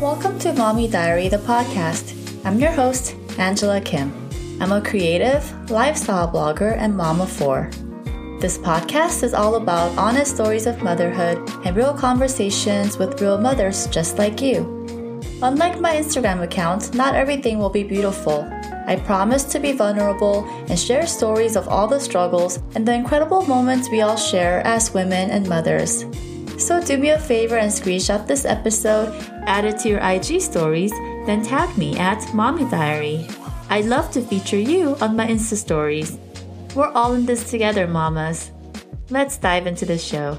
Welcome to Mommy Diary, the podcast. I'm your host, Angela Kim. I'm a creative, lifestyle blogger, and mom of four. This podcast is all about honest stories of motherhood and real conversations with real mothers just like you. Unlike my Instagram account, not everything will be beautiful. I promise to be vulnerable and share stories of all the struggles and the incredible moments we all share as women and mothers. So do me a favor and screenshot this episode, add it to your IG stories, then tag me at Mommy Diary. I'd love to feature you on my Insta stories. We're all in this together, mamas. Let's dive into the show.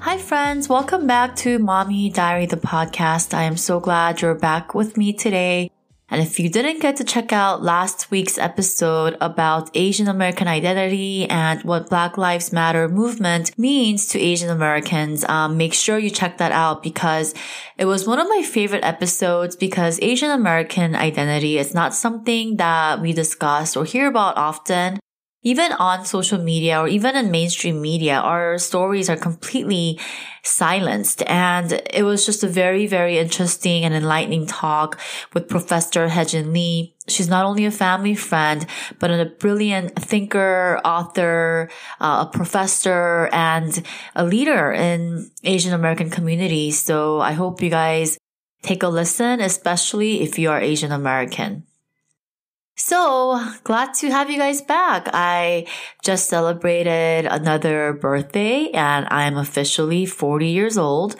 Hi, friends. Welcome back to Mommy Diary, the podcast. I am so glad you're back with me today. And if you didn't get to check out last week's episode about Asian American identity and what Black Lives Matter movement means to Asian Americans, um, make sure you check that out because it was one of my favorite episodes because Asian American identity is not something that we discuss or hear about often even on social media or even in mainstream media, our stories are completely silenced. And it was just a very, very interesting and enlightening talk with Professor Hejin Lee. She's not only a family friend, but a brilliant thinker, author, uh, a professor, and a leader in Asian American communities. So I hope you guys take a listen, especially if you are Asian American. So glad to have you guys back. I just celebrated another birthday and I'm officially 40 years old.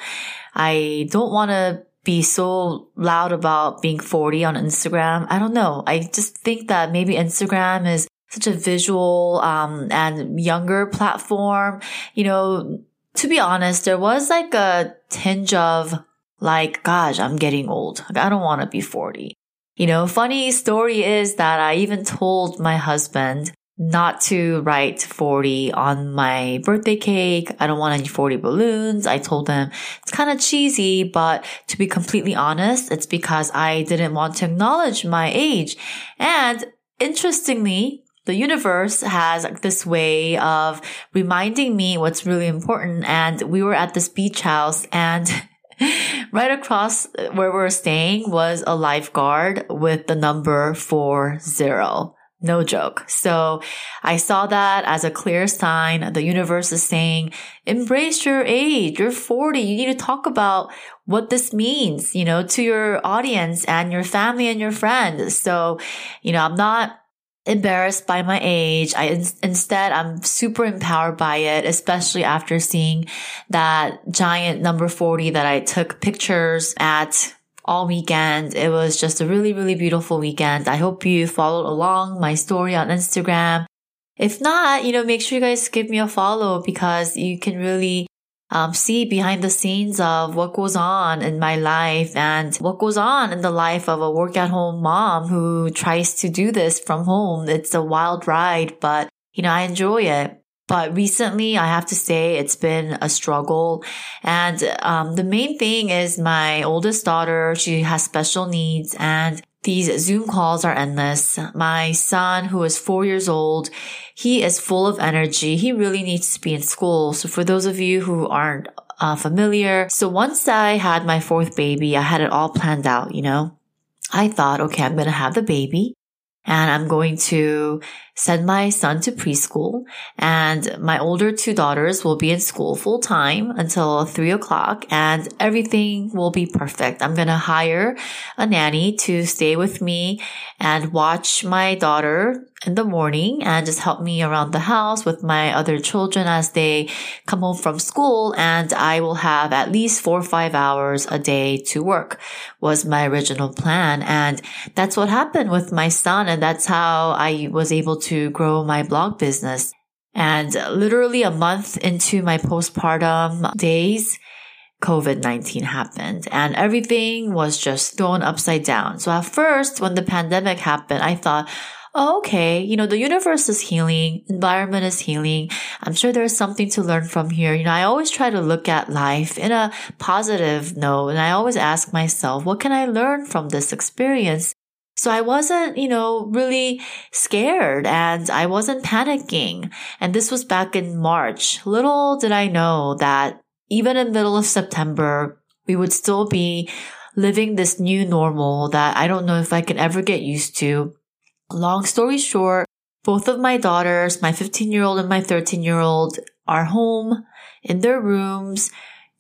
I don't want to be so loud about being 40 on Instagram. I don't know. I just think that maybe Instagram is such a visual, um, and younger platform. You know, to be honest, there was like a tinge of like, gosh, I'm getting old. I don't want to be 40. You know, funny story is that I even told my husband not to write 40 on my birthday cake. I don't want any 40 balloons. I told him it's kind of cheesy, but to be completely honest, it's because I didn't want to acknowledge my age. And interestingly, the universe has this way of reminding me what's really important. And we were at this beach house and right across uh, where we are staying was a lifeguard with the number four zero. No joke. So I saw that as a clear sign. The universe is saying, embrace your age. You're 40. You need to talk about what this means, you know, to your audience and your family and your friends. So, you know, I'm not embarrassed by my age. I instead I'm super empowered by it, especially after seeing that giant number 40 that I took pictures at all weekend. It was just a really, really beautiful weekend. I hope you followed along my story on Instagram. If not, you know, make sure you guys give me a follow because you can really um, see behind the scenes of what goes on in my life and what goes on in the life of a work at home mom who tries to do this from home. It's a wild ride, but you know, I enjoy it. But recently, I have to say it's been a struggle. And um, the main thing is my oldest daughter, she has special needs and these Zoom calls are endless. My son, who is four years old, he is full of energy. He really needs to be in school. So for those of you who aren't uh, familiar, so once I had my fourth baby, I had it all planned out, you know. I thought, okay, I'm going to have the baby and I'm going to send my son to preschool and my older two daughters will be in school full time until three o'clock and everything will be perfect. I'm going to hire a nanny to stay with me and watch my daughter in the morning and just help me around the house with my other children as they come home from school. And I will have at least four or five hours a day to work was my original plan. And that's what happened with my son. And that's how I was able to grow my blog business. And literally a month into my postpartum days, COVID-19 happened and everything was just thrown upside down. So at first, when the pandemic happened, I thought, oh, okay, you know, the universe is healing, environment is healing. I'm sure there's something to learn from here. You know, I always try to look at life in a positive note and I always ask myself, what can I learn from this experience? So I wasn't, you know, really scared and I wasn't panicking. And this was back in March. Little did I know that even in middle of September, we would still be living this new normal that I don't know if I can ever get used to. Long story short, both of my daughters, my 15 year old and my 13 year old are home in their rooms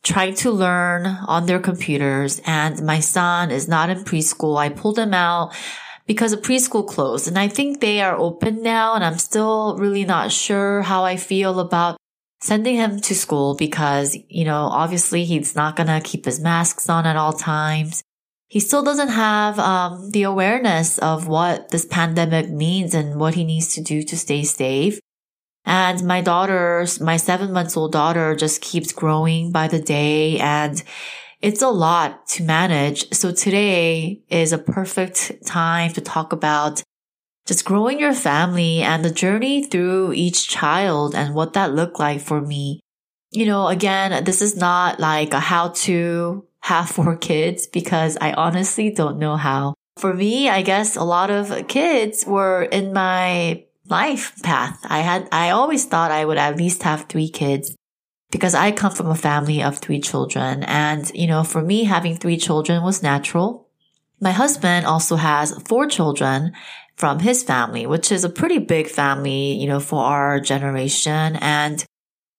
trying to learn on their computers and my son is not in preschool. I pulled him out because the preschool closed and I think they are open now and I'm still really not sure how I feel about sending him to school because, you know, obviously he's not going to keep his masks on at all times. He still doesn't have um, the awareness of what this pandemic means and what he needs to do to stay safe. And my daughter's, my seven months old daughter just keeps growing by the day and it's a lot to manage. So today is a perfect time to talk about just growing your family and the journey through each child and what that looked like for me. You know, again, this is not like a how to have four kids because I honestly don't know how. For me, I guess a lot of kids were in my life path. I had, I always thought I would at least have three kids because I come from a family of three children. And, you know, for me, having three children was natural. My husband also has four children from his family, which is a pretty big family, you know, for our generation. And,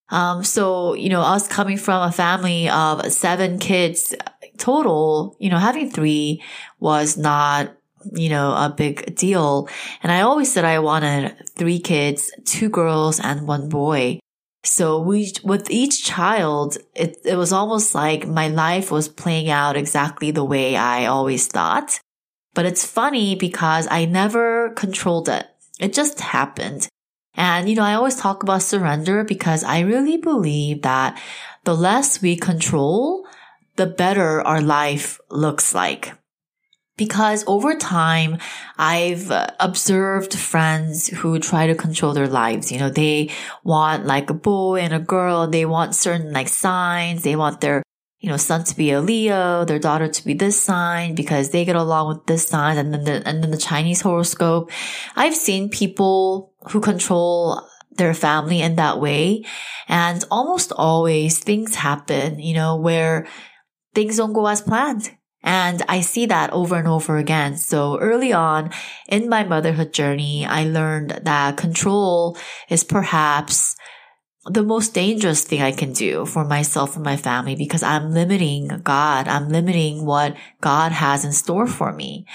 um, so, you know, us coming from a family of seven kids total, you know, having three was not you know, a big deal. And I always said I wanted three kids, two girls and one boy. So we, with each child, it, it was almost like my life was playing out exactly the way I always thought. But it's funny because I never controlled it. It just happened. And, you know, I always talk about surrender because I really believe that the less we control, the better our life looks like because over time, I've uh, observed friends who try to control their lives. You know, they want like a boy and a girl. They want certain like signs. They want their, you know, son to be a Leo, their daughter to be this sign because they get along with this sign and then the, and then the Chinese horoscope. I've seen people who control their family in that way. And almost always things happen, you know, where things don't go as planned and I see that over and over again. So early on in my motherhood journey, I learned that control is perhaps the most dangerous thing I can do for myself and my family because I'm limiting God. I'm limiting what God has in store for me.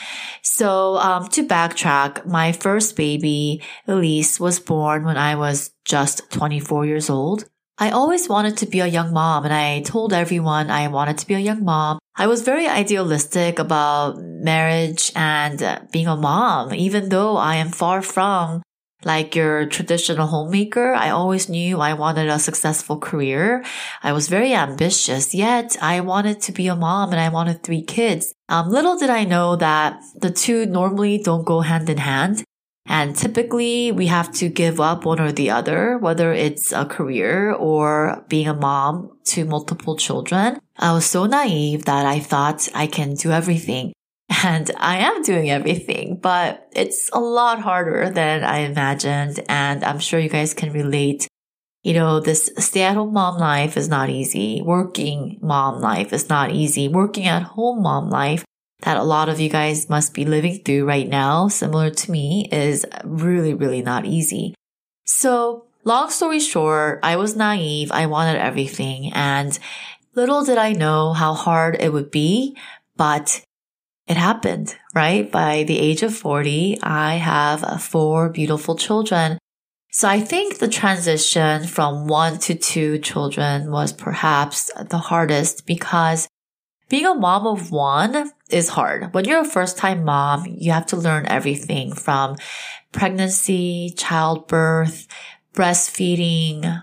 So, um, to backtrack, my first baby, Elise, was born when I was just 24 years old. I always wanted to be a young mom and I told everyone I wanted to be a young mom. I was very idealistic about marriage and uh, being a mom, even though I am far from like your traditional homemaker. I always knew I wanted a successful career. I was very ambitious, yet I wanted to be a mom and I wanted three kids. Um, little did I know that the two normally don't go hand in hand. And typically we have to give up one or the other, whether it's a career or being a mom to multiple children. I was so naive that I thought I can do everything. And I am doing everything, but it's a lot harder than I imagined. And I'm sure you guys can relate. You know, this stay at home mom life is not easy. Working mom life is not easy. Working at home mom life that a lot of you guys must be living through right now, similar to me, is really, really not easy. So long story short, I was naive. I wanted everything and little did I know how hard it would be, but it happened, right? By the age of 40, I have four beautiful children. So I think the transition from one to two children was perhaps the hardest because being a mom of one is hard. When you're a first time mom, you have to learn everything from pregnancy, childbirth, breastfeeding,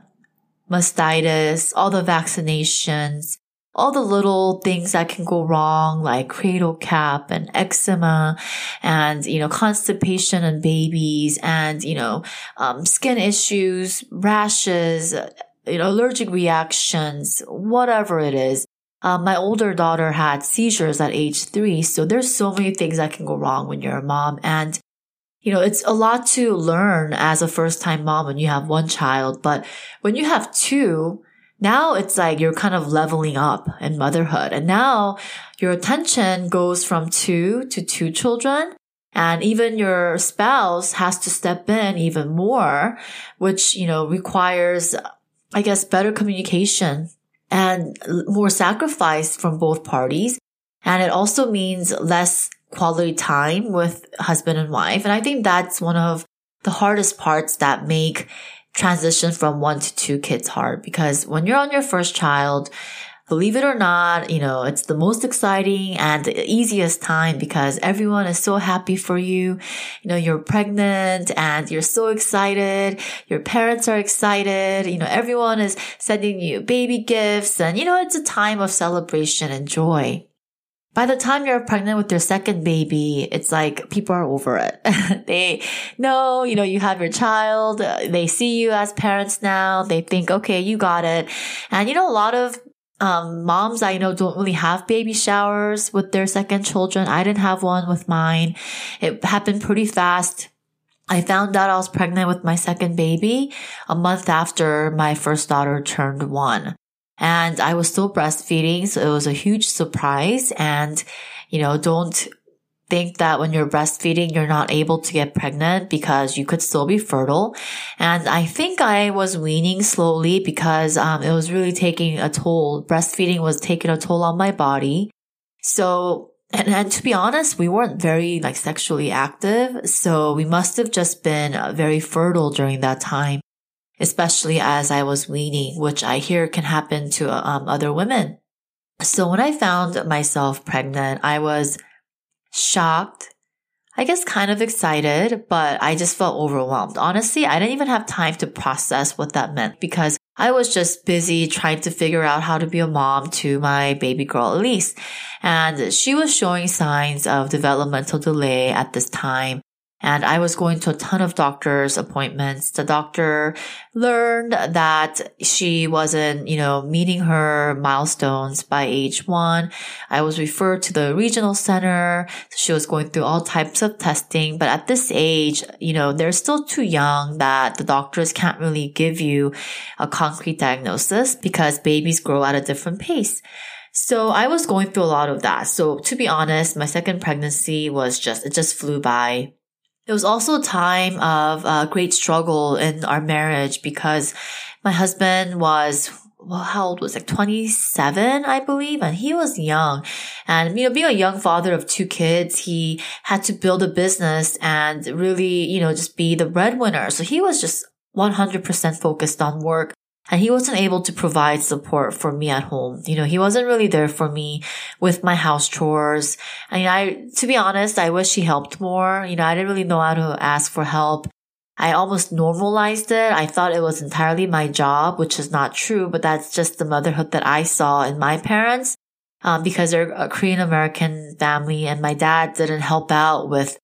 mastitis, all the vaccinations, all the little things that can go wrong, like cradle cap and eczema and, you know, constipation and babies and, you know, um, skin issues, rashes, you know, allergic reactions, whatever it is um, my older daughter had seizures at age three. So there's so many things that can go wrong when you're a mom. And, you know, it's a lot to learn as a first time mom when you have one child. But when you have two, now it's like you're kind of leveling up in motherhood. And now your attention goes from two to two children. And even your spouse has to step in even more, which, you know, requires, I guess, better communication and more sacrifice from both parties. And it also means less quality time with husband and wife. And I think that's one of the hardest parts that make transition from one to two kids hard because when you're on your first child, believe it or not, you know, it's the most exciting and easiest time because everyone is so happy for you. You know, you're pregnant and you're so excited. Your parents are excited. You know, everyone is sending you baby gifts and, you know, it's a time of celebration and joy. By the time you're pregnant with your second baby, it's like people are over it. they know, you know, you have your child. They see you as parents now. They think, okay, you got it. And, you know, a lot of um, moms I know don't really have baby showers with their second children. I didn't have one with mine. It happened pretty fast. I found out I was pregnant with my second baby a month after my first daughter turned one. And I was still breastfeeding, so it was a huge surprise. And, you know, don't think that when you're breastfeeding, you're not able to get pregnant because you could still be fertile. And I think I was weaning slowly because um, it was really taking a toll. Breastfeeding was taking a toll on my body. So, and, and to be honest, we weren't very like sexually active. So we must have just been uh, very fertile during that time, especially as I was weaning, which I hear can happen to um, other women. So when I found myself pregnant, I was shocked, I guess kind of excited, but I just felt overwhelmed. Honestly, I didn't even have time to process what that meant because I was just busy trying to figure out how to be a mom to my baby girl Elise. And she was showing signs of developmental delay at this time. And I was going to a ton of doctor's appointments. The doctor learned that she wasn't, you know, meeting her milestones by age one. I was referred to the regional center. She was going through all types of testing. But at this age, you know, they're still too young that the doctors can't really give you a concrete diagnosis because babies grow at a different pace. So I was going through a lot of that. So to be honest, my second pregnancy was just, it just flew by. It was also a time of uh, great struggle in our marriage because my husband was well, how old was like 27, I believe, and he was young. And you know, being a young father of two kids, he had to build a business and really, you know, just be the breadwinner. So he was just 100% focused on work and he wasn't able to provide support for me at home. You know, he wasn't really there for me with my house chores. I mean, I, to be honest, I wish he helped more. You know, I didn't really know how to ask for help. I almost normalized it. I thought it was entirely my job, which is not true, but that's just the motherhood that I saw in my parents. Um, because they're a Korean American family and my dad didn't help out with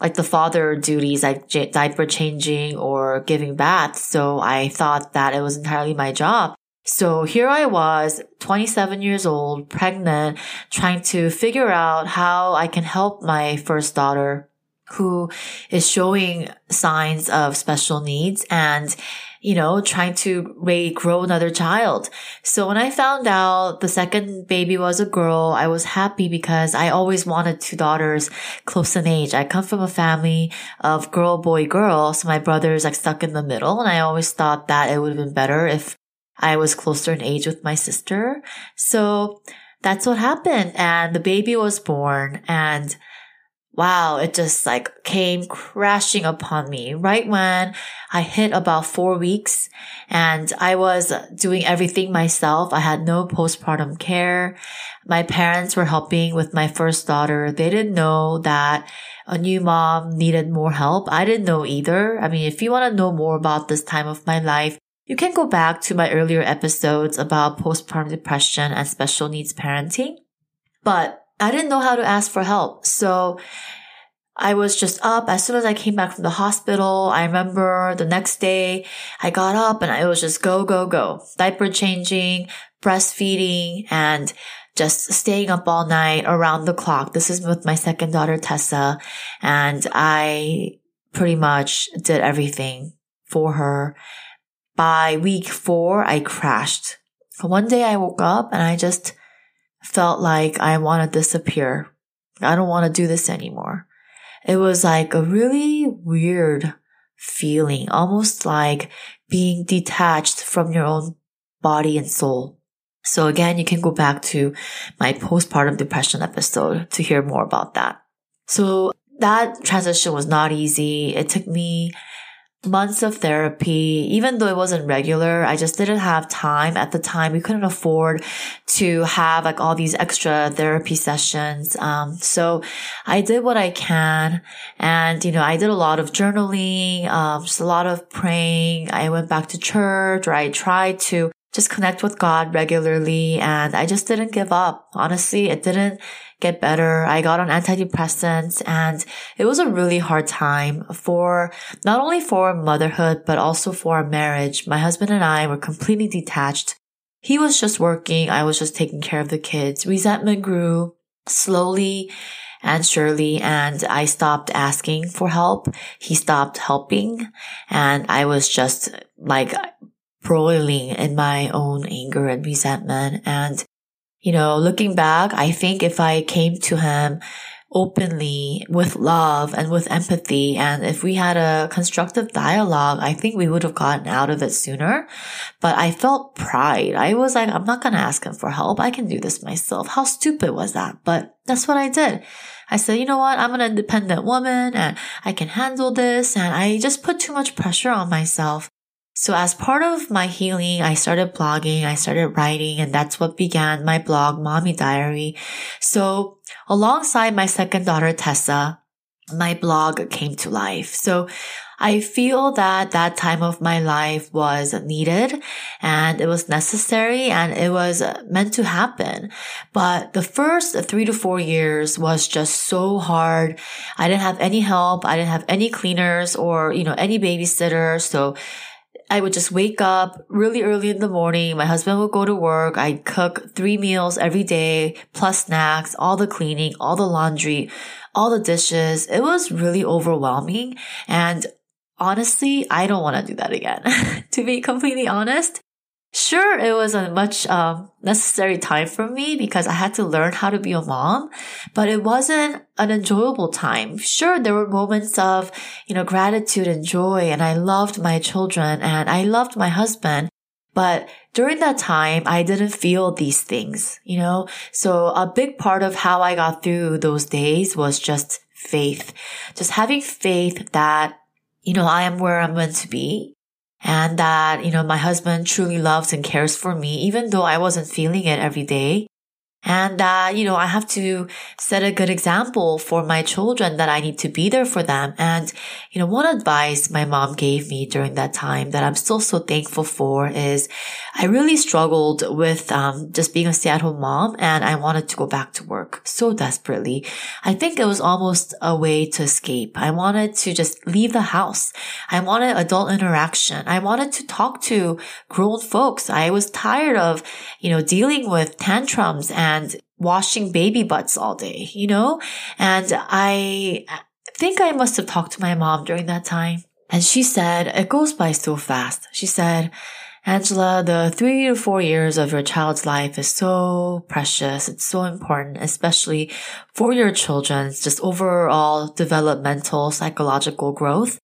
like the father duties like j- diaper changing or giving baths. So I thought that it was entirely my job. So here I was, 27 years old, pregnant, trying to figure out how I can help my first daughter who is showing signs of special needs and you know, trying to raise, grow another child. So when I found out the second baby was a girl, I was happy because I always wanted two daughters close in age. I come from a family of girl, boy, girl. So my brother is like stuck in the middle. And I always thought that it would have been better if I was closer in age with my sister. So that's what happened. And the baby was born and wow, it just like came crashing upon me right when I hit about four weeks and I was doing everything myself. I had no postpartum care. My parents were helping with my first daughter. They didn't know that a new mom needed more help. I didn't know either. I mean, if you want to know more about this time of my life, you can go back to my earlier episodes about postpartum depression and special needs parenting. But I didn't know how to ask for help. So I was just up as soon as I came back from the hospital. I remember the next day I got up and I was just go, go, go. Diaper changing, breastfeeding, and just staying up all night around the clock. This is with my second daughter, Tessa. And I pretty much did everything for her. By week four, I crashed. One day I woke up and I just felt like I want to disappear. I don't want to do this anymore. It was like a really weird feeling, almost like being detached from your own body and soul. So again, you can go back to my postpartum depression episode to hear more about that. So that transition was not easy. It took me months of therapy, even though it wasn't regular, I just didn't have time at the time. We couldn't afford to have like all these extra therapy sessions. Um, so I did what I can. And, you know, I did a lot of journaling, um, just a lot of praying. I went back to church or I tried to just connect with God regularly. And I just didn't give up. Honestly, it didn't get better. I got on antidepressants and it was a really hard time for not only for motherhood, but also for our marriage. My husband and I were completely detached. He was just working. I was just taking care of the kids. Resentment grew slowly and surely and I stopped asking for help. He stopped helping and I was just like broiling in my own anger and resentment. And you know, looking back, I think if I came to him openly with love and with empathy, and if we had a constructive dialogue, I think we would have gotten out of it sooner. But I felt pride. I was like, I'm not going to ask him for help. I can do this myself. How stupid was that? But that's what I did. I said, you know what? I'm an independent woman and I can handle this. And I just put too much pressure on myself. So as part of my healing, I started blogging, I started writing, and that's what began my blog, Mommy Diary. So alongside my second daughter, Tessa, my blog came to life. So I feel that that time of my life was needed and it was necessary and it was meant to happen. But the first three to four years was just so hard. I didn't have any help. I didn't have any cleaners or, you know, any babysitter. So I would just wake up really early in the morning. My husband would go to work. I'd cook three meals every day, plus snacks, all the cleaning, all the laundry, all the dishes. It was really overwhelming. And honestly, I don't want to do that again. to be completely honest, Sure, it was a much um, necessary time for me because I had to learn how to be a mom, but it wasn't an enjoyable time. Sure, there were moments of, you know, gratitude and joy, and I loved my children and I loved my husband. But during that time, I didn't feel these things, you know? So a big part of how I got through those days was just faith. Just having faith that, you know, I am where I'm meant to be and that, you know, my husband truly loves and cares for me, even though I wasn't feeling it every day. And, uh, you know, I have to set a good example for my children that I need to be there for them. And, you know, one advice my mom gave me during that time that I'm still so thankful for is I really struggled with, um, just being a stay at home mom and I wanted to go back to work so desperately. I think it was almost a way to escape. I wanted to just leave the house. I wanted adult interaction. I wanted to talk to grown folks. I was tired of, you know, dealing with tantrums and and washing baby butts all day, you know? And I think I must have talked to my mom during that time. And she said, it goes by so fast. She said, Angela, the three to four years of your child's life is so precious. It's so important, especially for your children's just overall developmental psychological growth.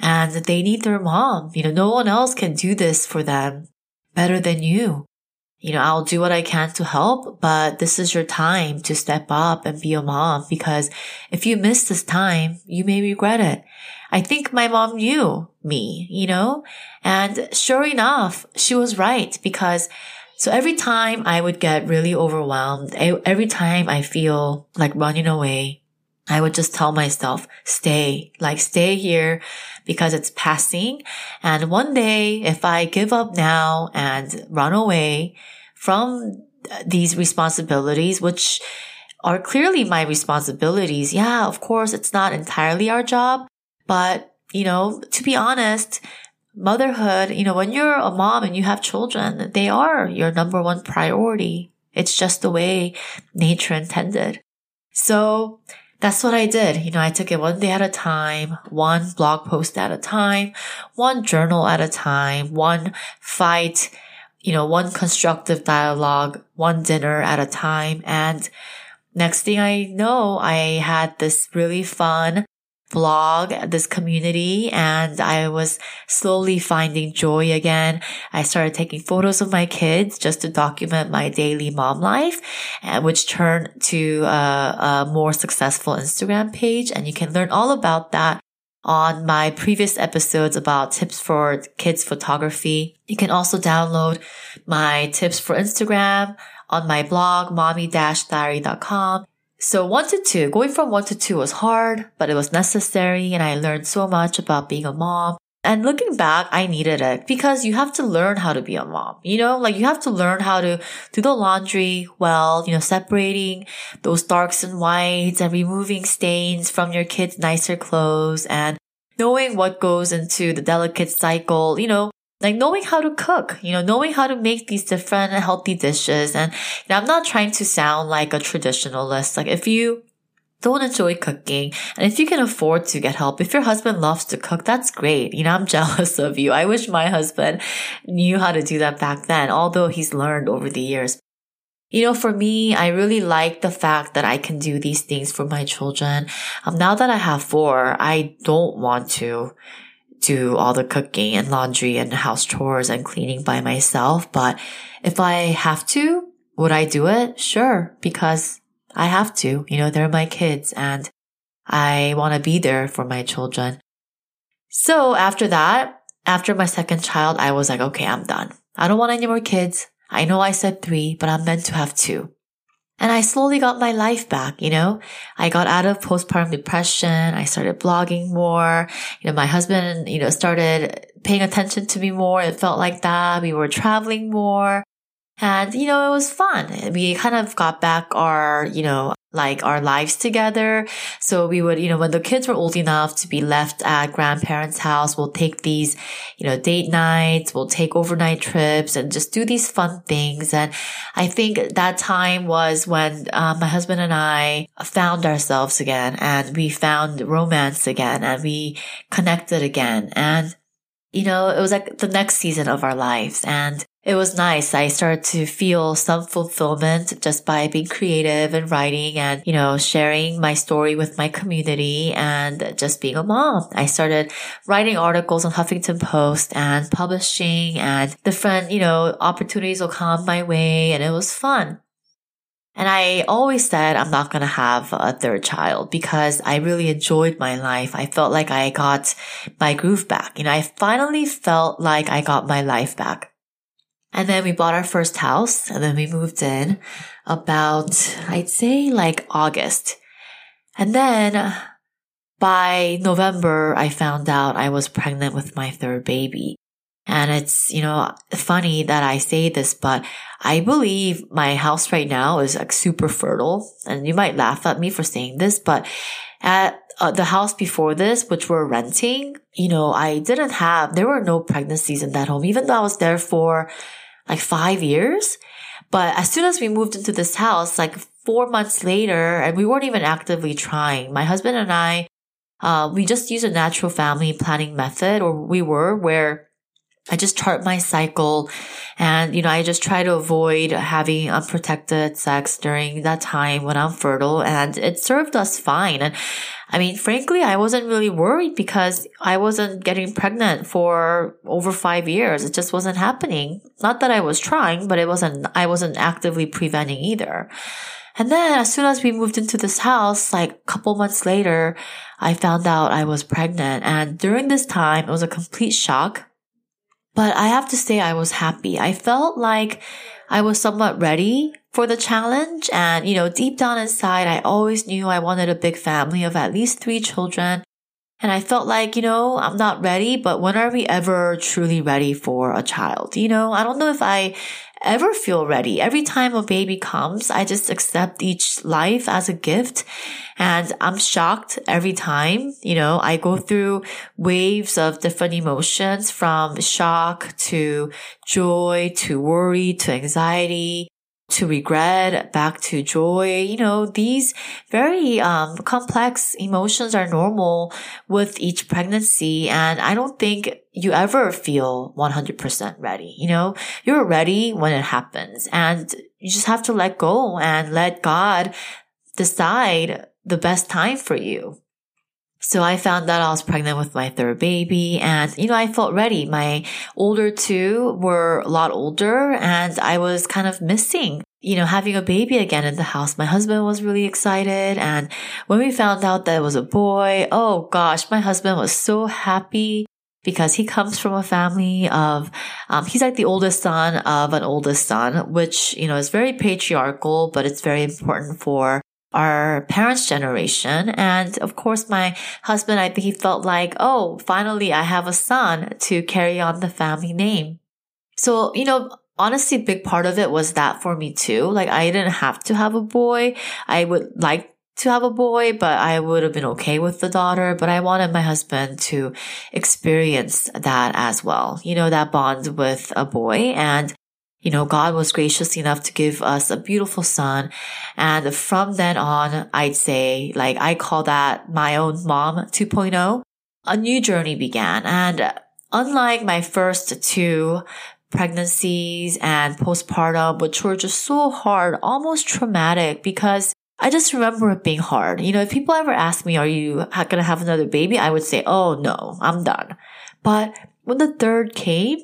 And they need their mom. You know, no one else can do this for them better than you you know, I'll do what I can to help, but this is your time to step up and be a mom because if you miss this time, you may regret it. I think my mom knew me, you know, and sure enough, she was right because so every time I would get really overwhelmed, every time I feel like running away, I would just tell myself, stay, like stay here because it's passing. And one day, if I give up now and run away from these responsibilities, which are clearly my responsibilities. Yeah, of course, it's not entirely our job, but you know, to be honest, motherhood, you know, when you're a mom and you have children, they are your number one priority. It's just the way nature intended. So that's what I did. You know, I took it one day at a time, one blog post at a time, one journal at a time, one fight, you know, one constructive dialogue, one dinner at a time. And next thing I know, I had this really fun blog, this community, and I was slowly finding joy again. I started taking photos of my kids just to document my daily mom life, uh, which turned to a, a more successful Instagram page. And you can learn all about that on my previous episodes about tips for kids photography. You can also download my tips for Instagram on my blog, mommy-diary.com. So one to two, going from one to two was hard, but it was necessary and I learned so much about being a mom. And looking back, I needed it because you have to learn how to be a mom. You know, like you have to learn how to do the laundry well, you know, separating those darks and whites and removing stains from your kids' nicer clothes and knowing what goes into the delicate cycle, you know, like knowing how to cook, you know, knowing how to make these different healthy dishes. And I'm not trying to sound like a traditionalist. Like if you don't enjoy cooking and if you can afford to get help, if your husband loves to cook, that's great. You know, I'm jealous of you. I wish my husband knew how to do that back then, although he's learned over the years. You know, for me, I really like the fact that I can do these things for my children. Um, now that I have four, I don't want to do all the cooking and laundry and house chores and cleaning by myself. But if I have to, would I do it? Sure, because I have to. You know, they're my kids and I want to be there for my children. So after that, after my second child, I was like, okay, I'm done. I don't want any more kids. I know I said three, but I'm meant to have two. And I slowly got my life back, you know? I got out of postpartum depression. I started blogging more. You know, my husband, you know, started paying attention to me more. It felt like that. We were traveling more. And, you know, it was fun. We kind of got back our, you know, like our lives together. So we would, you know, when the kids were old enough to be left at grandparents' house, we'll take these, you know, date nights, we'll take overnight trips and just do these fun things. And I think that time was when uh, my husband and I found ourselves again and we found romance again and we connected again. And you know, it was like the next season of our lives. And it was nice. I started to feel some fulfillment just by being creative and writing and, you know, sharing my story with my community and just being a mom. I started writing articles on Huffington Post and publishing and different, you know, opportunities will come my way and it was fun. And I always said I'm not going to have a third child because I really enjoyed my life. I felt like I got my groove back. You know, I finally felt like I got my life back. And then we bought our first house and then we moved in about, I'd say like August. And then by November, I found out I was pregnant with my third baby. And it's, you know, funny that I say this, but I believe my house right now is like super fertile. And you might laugh at me for saying this, but at uh, the house before this, which we're renting, you know, I didn't have, there were no pregnancies in that home, even though I was there for like five years. But as soon as we moved into this house, like four months later, and we weren't even actively trying, my husband and I, uh, we just used a natural family planning method, or we were, where I just chart my cycle and, you know, I just try to avoid having unprotected sex during that time when I'm fertile and it served us fine. And I mean, frankly, I wasn't really worried because I wasn't getting pregnant for over five years. It just wasn't happening. Not that I was trying, but it wasn't, I wasn't actively preventing either. And then as soon as we moved into this house, like a couple months later, I found out I was pregnant. And during this time, it was a complete shock but I have to say I was happy. I felt like I was somewhat ready for the challenge. And, you know, deep down inside, I always knew I wanted a big family of at least three children. And I felt like, you know, I'm not ready, but when are we ever truly ready for a child? You know, I don't know if I ever feel ready. Every time a baby comes, I just accept each life as a gift. And I'm shocked every time, you know, I go through waves of different emotions from shock to joy to worry to anxiety to regret, back to joy. You know, these very um, complex emotions are normal with each pregnancy. And I don't think you ever feel 100% ready. You know, you're ready when it happens and you just have to let go and let God decide the best time for you. So I found that I was pregnant with my third baby and, you know, I felt ready. My older two were a lot older and I was kind of missing, you know, having a baby again in the house. My husband was really excited. And when we found out that it was a boy, oh gosh, my husband was so happy because he comes from a family of, um, he's like the oldest son of an oldest son, which, you know, is very patriarchal, but it's very important for our parents' generation. And of course, my husband, I think he felt like, oh, finally I have a son to carry on the family name. So, you know, honestly, big part of it was that for me too. Like I didn't have to have a boy. I would like to have a boy, but I would have been okay with the daughter. But I wanted my husband to experience that as well. You know, that bond with a boy. And you know, God was gracious enough to give us a beautiful son. And from then on, I'd say, like, I call that my own mom 2.0. A new journey began. And unlike my first two pregnancies and postpartum, which were just so hard, almost traumatic because I just remember it being hard. You know, if people ever ask me, are you going to have another baby? I would say, oh no, I'm done. But when the third came,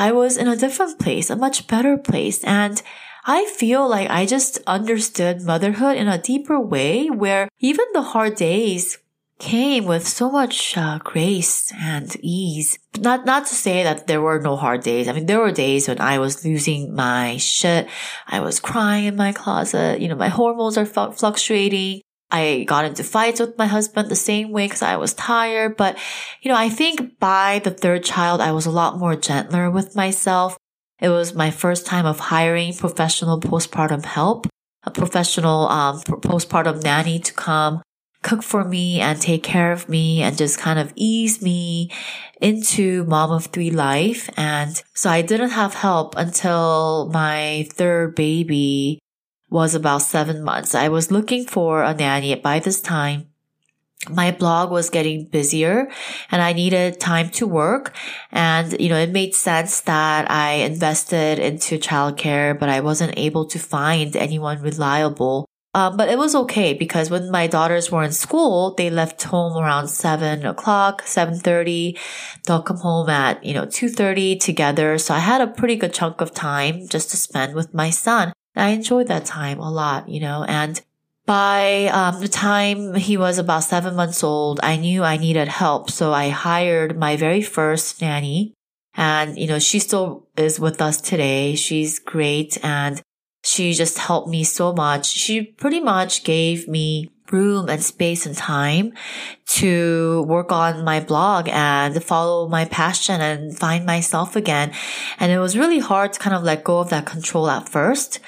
I was in a different place, a much better place. And I feel like I just understood motherhood in a deeper way where even the hard days came with so much uh, grace and ease. Not not to say that there were no hard days. I mean, there were days when I was losing my shit. I was crying in my closet. You know, my hormones are fluctuating. I got into fights with my husband the same way because I was tired. But, you know, I think by the third child, I was a lot more gentler with myself. It was my first time of hiring professional postpartum help, a professional um, postpartum nanny to come cook for me and take care of me and just kind of ease me into mom of three life. And so I didn't have help until my third baby was about seven months. I was looking for a nanny by this time. My blog was getting busier and I needed time to work. And, you know, it made sense that I invested into childcare, but I wasn't able to find anyone reliable um, but it was okay because when my daughters were in school, they left home around seven o'clock, seven thirty. They'll come home at you know two thirty together. So I had a pretty good chunk of time just to spend with my son. I enjoyed that time a lot, you know, and by um, the time he was about seven months old, I knew I needed help. So I hired my very first nanny. And, you know, she still is with us today. She's great. And she just helped me so much. She pretty much gave me room and space and time to work on my blog and follow my passion and find myself again. And it was really hard to kind of let go of that control at first.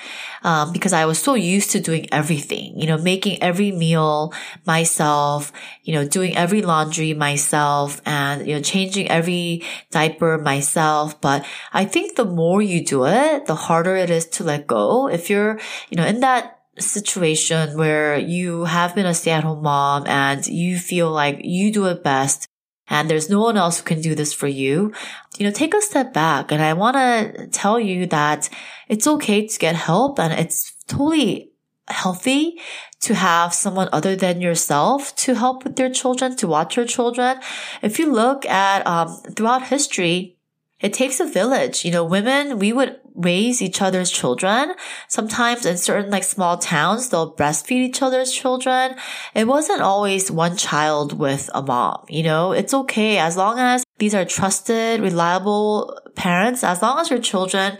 Um, because I was so used to doing everything, you know, making every meal myself, you know, doing every laundry myself and, you know, changing every diaper myself. But I think the more you do it, the harder it is to let go. If you're, you know, in that situation where you have been a stay at home mom and you feel like you do it best and there's no one else who can do this for you, you know, take a step back. And I want to tell you that it's okay to get help and it's totally healthy to have someone other than yourself to help with your children, to watch your children. If you look at, um, throughout history, it takes a village. You know, women, we would raise each other's children. Sometimes in certain like small towns, they'll breastfeed each other's children. It wasn't always one child with a mom. You know, it's okay as long as these are trusted, reliable parents, as long as your children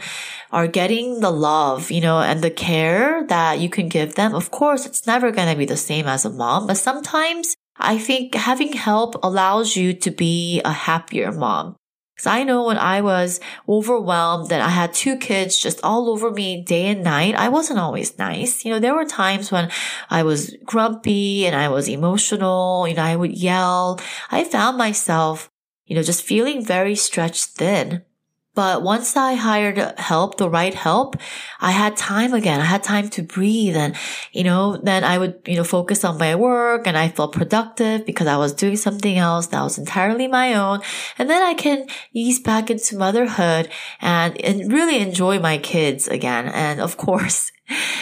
are getting the love, you know, and the care that you can give them. Of course, it's never going to be the same as a mom, but sometimes I think having help allows you to be a happier mom. Cause I know when I was overwhelmed and I had two kids just all over me day and night, I wasn't always nice. You know, there were times when I was grumpy and I was emotional. You know, I would yell. I found myself, you know, just feeling very stretched thin. But once I hired help, the right help, I had time again. I had time to breathe and, you know, then I would, you know, focus on my work and I felt productive because I was doing something else that was entirely my own. And then I can ease back into motherhood and, and really enjoy my kids again. And of course,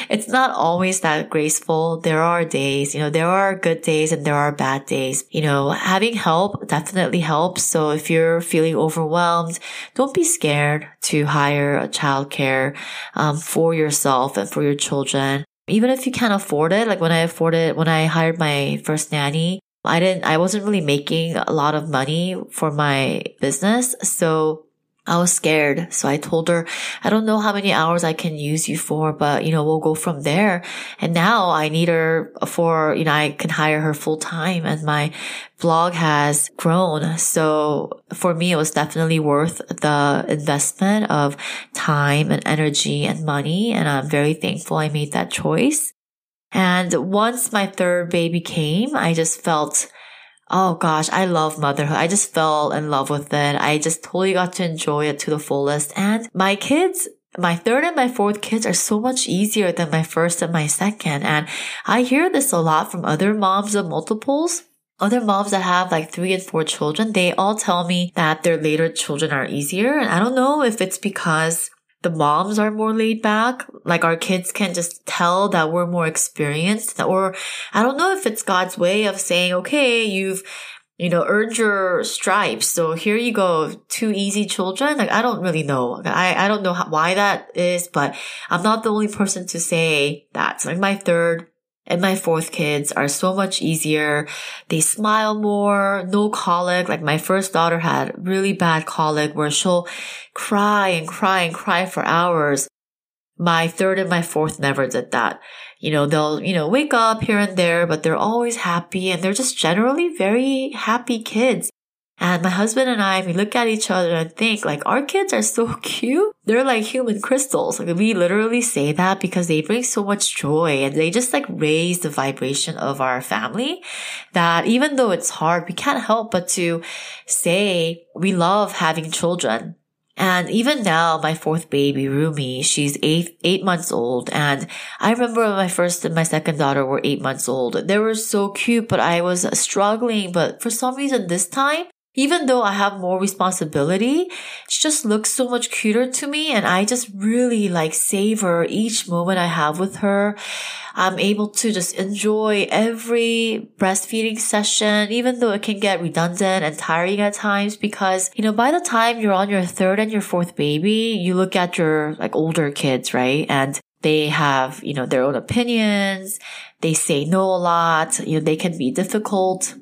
it's not always that graceful. There are days, you know, there are good days and there are bad days. You know, having help definitely helps. So if you're feeling overwhelmed, don't be scared to hire a childcare um, for yourself and for your children. Even if you can't afford it, like when I afforded, when I hired my first nanny, I didn't, I wasn't really making a lot of money for my business. So I was scared. So I told her, I don't know how many hours I can use you for, but you know, we'll go from there. And now I need her for, you know, I can hire her full time and my blog has grown. So for me, it was definitely worth the investment of time and energy and money. And I'm very thankful I made that choice. And once my third baby came, I just felt Oh gosh, I love motherhood. I just fell in love with it. I just totally got to enjoy it to the fullest. And my kids, my third and my fourth kids are so much easier than my first and my second. And I hear this a lot from other moms of multiples. Other moms that have like three and four children, they all tell me that their later children are easier. And I don't know if it's because the moms are more laid back. Like our kids can just tell that we're more experienced or I don't know if it's God's way of saying, okay, you've, you know, earned your stripes. So here you go. Two easy children. Like I don't really know. I, I don't know how, why that is, but I'm not the only person to say that. So like my third and my fourth kids are so much easier. They smile more, no colic. Like my first daughter had really bad colic where she'll cry and cry and cry for hours. My third and my fourth never did that. You know, they'll, you know, wake up here and there, but they're always happy and they're just generally very happy kids. And my husband and I, we look at each other and think like our kids are so cute. They're like human crystals. Like we literally say that because they bring so much joy and they just like raise the vibration of our family that even though it's hard, we can't help but to say we love having children. And even now, my fourth baby, Rumi, she's eight, eight months old. And I remember when my first and my second daughter were eight months old. They were so cute, but I was struggling. But for some reason this time, even though I have more responsibility, she just looks so much cuter to me. And I just really like savor each moment I have with her. I'm able to just enjoy every breastfeeding session, even though it can get redundant and tiring at times because, you know, by the time you're on your third and your fourth baby, you look at your like older kids, right? And they have, you know, their own opinions. They say no a lot. You know, they can be difficult.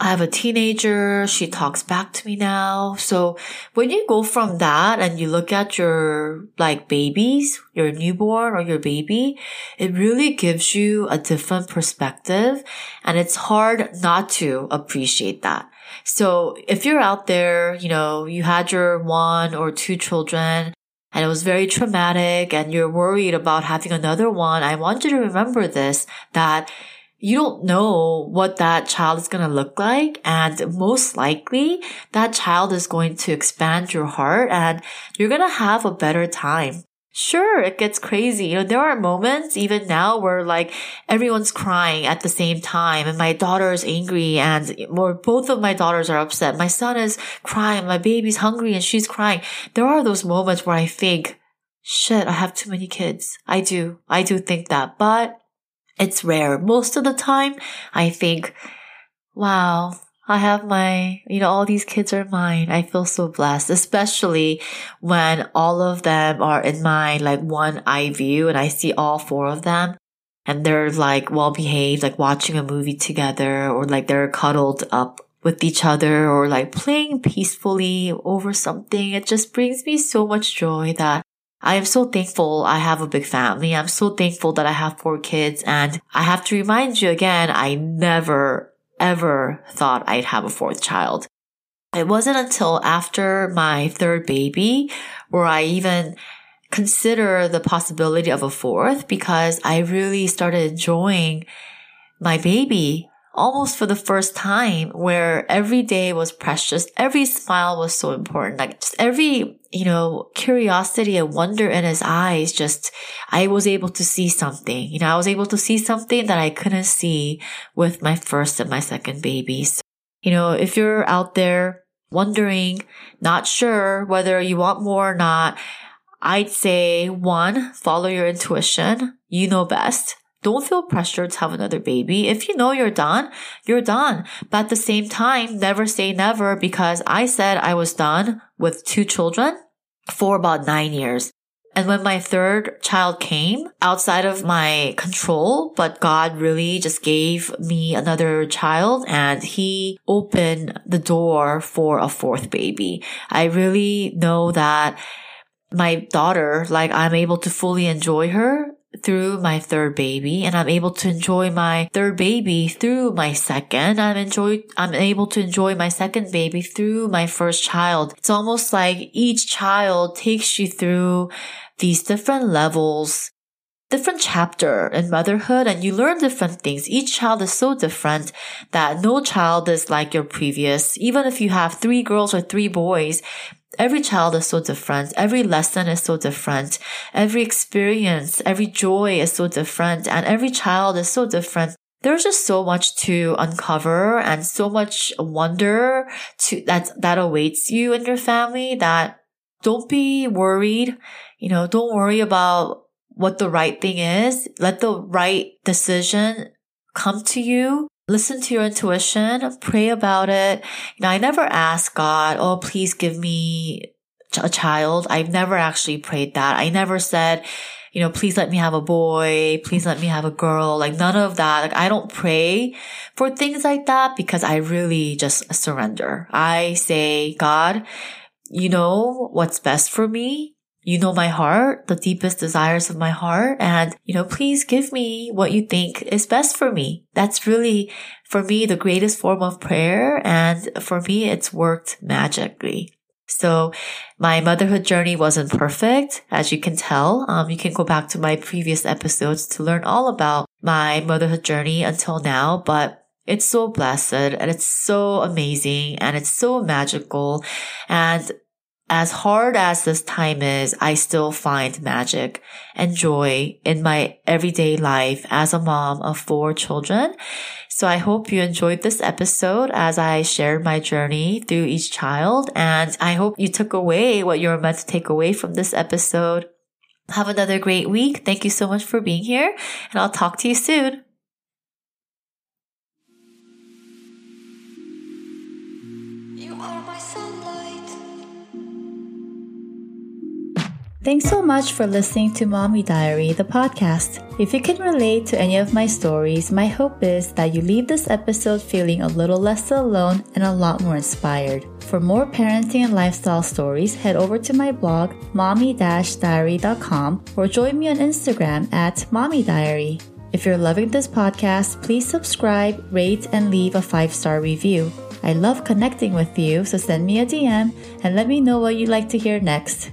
I have a teenager. She talks back to me now. So when you go from that and you look at your like babies, your newborn or your baby, it really gives you a different perspective and it's hard not to appreciate that. So if you're out there, you know, you had your one or two children and it was very traumatic and you're worried about having another one, I want you to remember this, that you don't know what that child is going to look like. And most likely that child is going to expand your heart and you're going to have a better time. Sure, it gets crazy. You know, there are moments even now where like everyone's crying at the same time and my daughter is angry and or both of my daughters are upset. My son is crying. My baby's hungry and she's crying. There are those moments where I think, shit, I have too many kids. I do. I do think that, but it's rare. Most of the time, I think, wow, I have my, you know, all these kids are mine. I feel so blessed, especially when all of them are in my like one eye view and I see all four of them and they're like well behaved, like watching a movie together or like they're cuddled up with each other or like playing peacefully over something. It just brings me so much joy that I am so thankful I have a big family. I'm so thankful that I have four kids. And I have to remind you again, I never, ever thought I'd have a fourth child. It wasn't until after my third baby where I even consider the possibility of a fourth because I really started enjoying my baby almost for the first time where every day was precious. Every smile was so important. Like just every, you know, curiosity and wonder in his eyes, just, I was able to see something. You know, I was able to see something that I couldn't see with my first and my second babies. You know, if you're out there wondering, not sure whether you want more or not, I'd say one, follow your intuition. You know best. Don't feel pressured to have another baby. If you know you're done, you're done. But at the same time, never say never because I said I was done with two children for about nine years. And when my third child came outside of my control, but God really just gave me another child and he opened the door for a fourth baby. I really know that my daughter, like I'm able to fully enjoy her through my third baby and I'm able to enjoy my third baby through my second. I'm enjoy, I'm able to enjoy my second baby through my first child. It's almost like each child takes you through these different levels, different chapter in motherhood and you learn different things. Each child is so different that no child is like your previous. Even if you have three girls or three boys, Every child is so different. Every lesson is so different. Every experience, every joy is so different. And every child is so different. There's just so much to uncover and so much wonder to that, that awaits you and your family that don't be worried. You know, don't worry about what the right thing is. Let the right decision come to you listen to your intuition, pray about it. You know, I never ask God, oh, please give me a child. I've never actually prayed that. I never said, you know, please let me have a boy. Please let me have a girl. Like none of that. Like I don't pray for things like that because I really just surrender. I say, God, you know what's best for me. You know my heart, the deepest desires of my heart. And, you know, please give me what you think is best for me. That's really, for me, the greatest form of prayer. And for me, it's worked magically. So my motherhood journey wasn't perfect, as you can tell. Um, you can go back to my previous episodes to learn all about my motherhood journey until now, but it's so blessed and it's so amazing and it's so magical. And as hard as this time is, I still find magic and joy in my everyday life as a mom of four children. So I hope you enjoyed this episode as I shared my journey through each child. And I hope you took away what you were meant to take away from this episode. Have another great week. Thank you so much for being here and I'll talk to you soon. Thanks so much for listening to Mommy Diary, the podcast. If you can relate to any of my stories, my hope is that you leave this episode feeling a little less alone and a lot more inspired. For more parenting and lifestyle stories, head over to my blog, mommy-diary.com or join me on Instagram at Mommy Diary. If you're loving this podcast, please subscribe, rate, and leave a five star review. I love connecting with you, so send me a DM and let me know what you'd like to hear next.